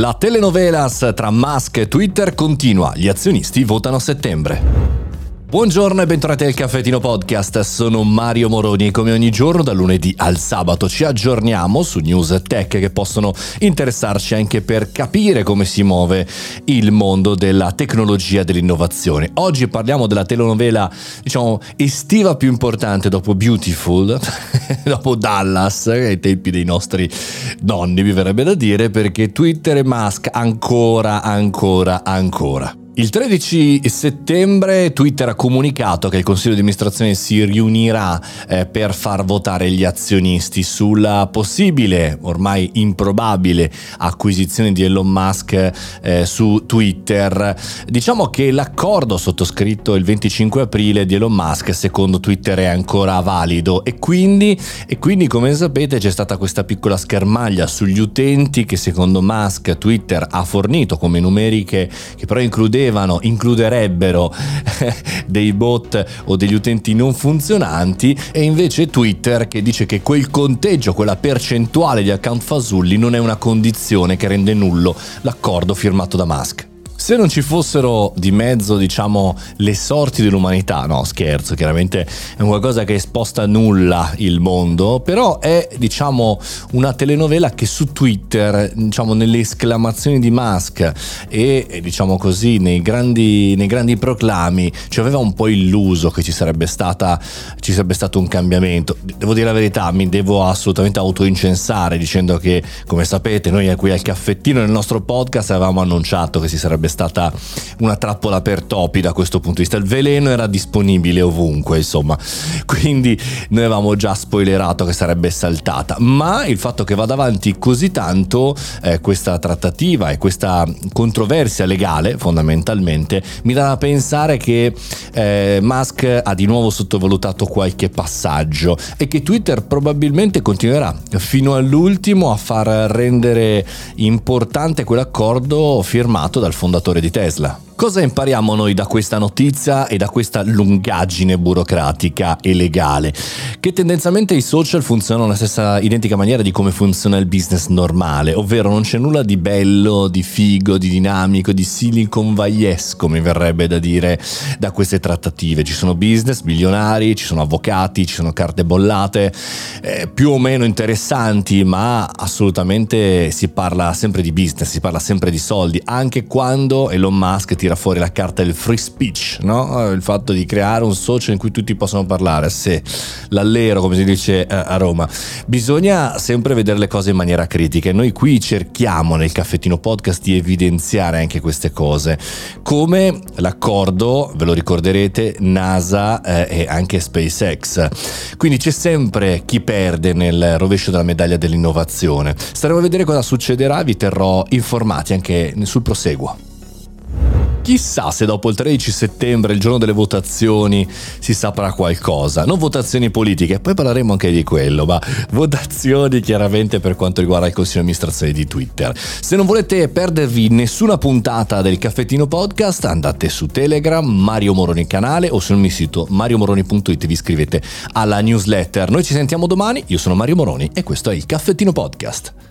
La telenovelas tra Musk e Twitter continua, gli azionisti votano a settembre. Buongiorno e bentornati al Caffettino Podcast, sono Mario Moroni e come ogni giorno dal lunedì al sabato ci aggiorniamo su news tech che possono interessarci anche per capire come si muove il mondo della tecnologia e dell'innovazione. Oggi parliamo della telenovela, diciamo, estiva più importante dopo Beautiful, dopo Dallas, ai tempi dei nostri nonni mi verrebbe da dire, perché Twitter e Musk ancora, ancora, ancora. Il 13 settembre Twitter ha comunicato che il consiglio di amministrazione si riunirà eh, per far votare gli azionisti sulla possibile, ormai improbabile, acquisizione di Elon Musk eh, su Twitter. Diciamo che l'accordo sottoscritto il 25 aprile di Elon Musk secondo Twitter è ancora valido e quindi, e quindi come sapete c'è stata questa piccola schermaglia sugli utenti che secondo Musk Twitter ha fornito come numeriche che però includevano includevano, includerebbero dei bot o degli utenti non funzionanti e invece Twitter che dice che quel conteggio, quella percentuale di account fasulli non è una condizione che rende nullo l'accordo firmato da Musk. Se non ci fossero di mezzo, diciamo, le sorti dell'umanità, no, scherzo, chiaramente è qualcosa che sposta nulla il mondo, però è, diciamo, una telenovela che su Twitter, diciamo, nelle esclamazioni di Musk e, diciamo così, nei grandi, nei grandi proclami, ci aveva un po' illuso che ci sarebbe, stata, ci sarebbe stato un cambiamento. Devo dire la verità, mi devo assolutamente autoincensare dicendo che, come sapete, noi qui al caffettino nel nostro podcast avevamo annunciato che si sarebbe stata una trappola per topi da questo punto di vista. Il veleno era disponibile ovunque, insomma. Quindi noi avevamo già spoilerato che sarebbe saltata. Ma il fatto che vada avanti così tanto eh, questa trattativa e questa controversia legale, fondamentalmente, mi dà da pensare che eh, Musk ha di nuovo sottovalutato qualche passaggio e che Twitter probabilmente continuerà fino all'ultimo a far rendere importante quell'accordo firmato dal fondatore fondatore di Tesla. Cosa impariamo noi da questa notizia e da questa lungaggine burocratica e legale? Che tendenzialmente i social funzionano nella stessa identica maniera di come funziona il business normale, ovvero non c'è nulla di bello, di figo, di dinamico, di Silicon Valleyesco, mi verrebbe da dire, da queste trattative. Ci sono business, milionari, ci sono avvocati, ci sono carte bollate, eh, più o meno interessanti, ma assolutamente si parla sempre di business, si parla sempre di soldi, anche quando Elon Musk tira fuori la carta del free speech, no? il fatto di creare un social in cui tutti possono parlare, se l'allero come si dice eh, a Roma, bisogna sempre vedere le cose in maniera critica e noi qui cerchiamo nel caffettino podcast di evidenziare anche queste cose, come l'accordo, ve lo ricorderete, NASA eh, e anche SpaceX. Quindi c'è sempre chi perde nel rovescio della medaglia dell'innovazione. Staremo a vedere cosa succederà, vi terrò informati anche sul proseguo. Chissà se dopo il 13 settembre, il giorno delle votazioni, si saprà qualcosa. Non votazioni politiche, poi parleremo anche di quello, ma votazioni chiaramente per quanto riguarda il consiglio di amministrazione di Twitter. Se non volete perdervi nessuna puntata del caffettino podcast, andate su Telegram, Mario Moroni canale o sul mio sito mariomoroni.it vi iscrivete alla newsletter. Noi ci sentiamo domani, io sono Mario Moroni e questo è il caffettino podcast.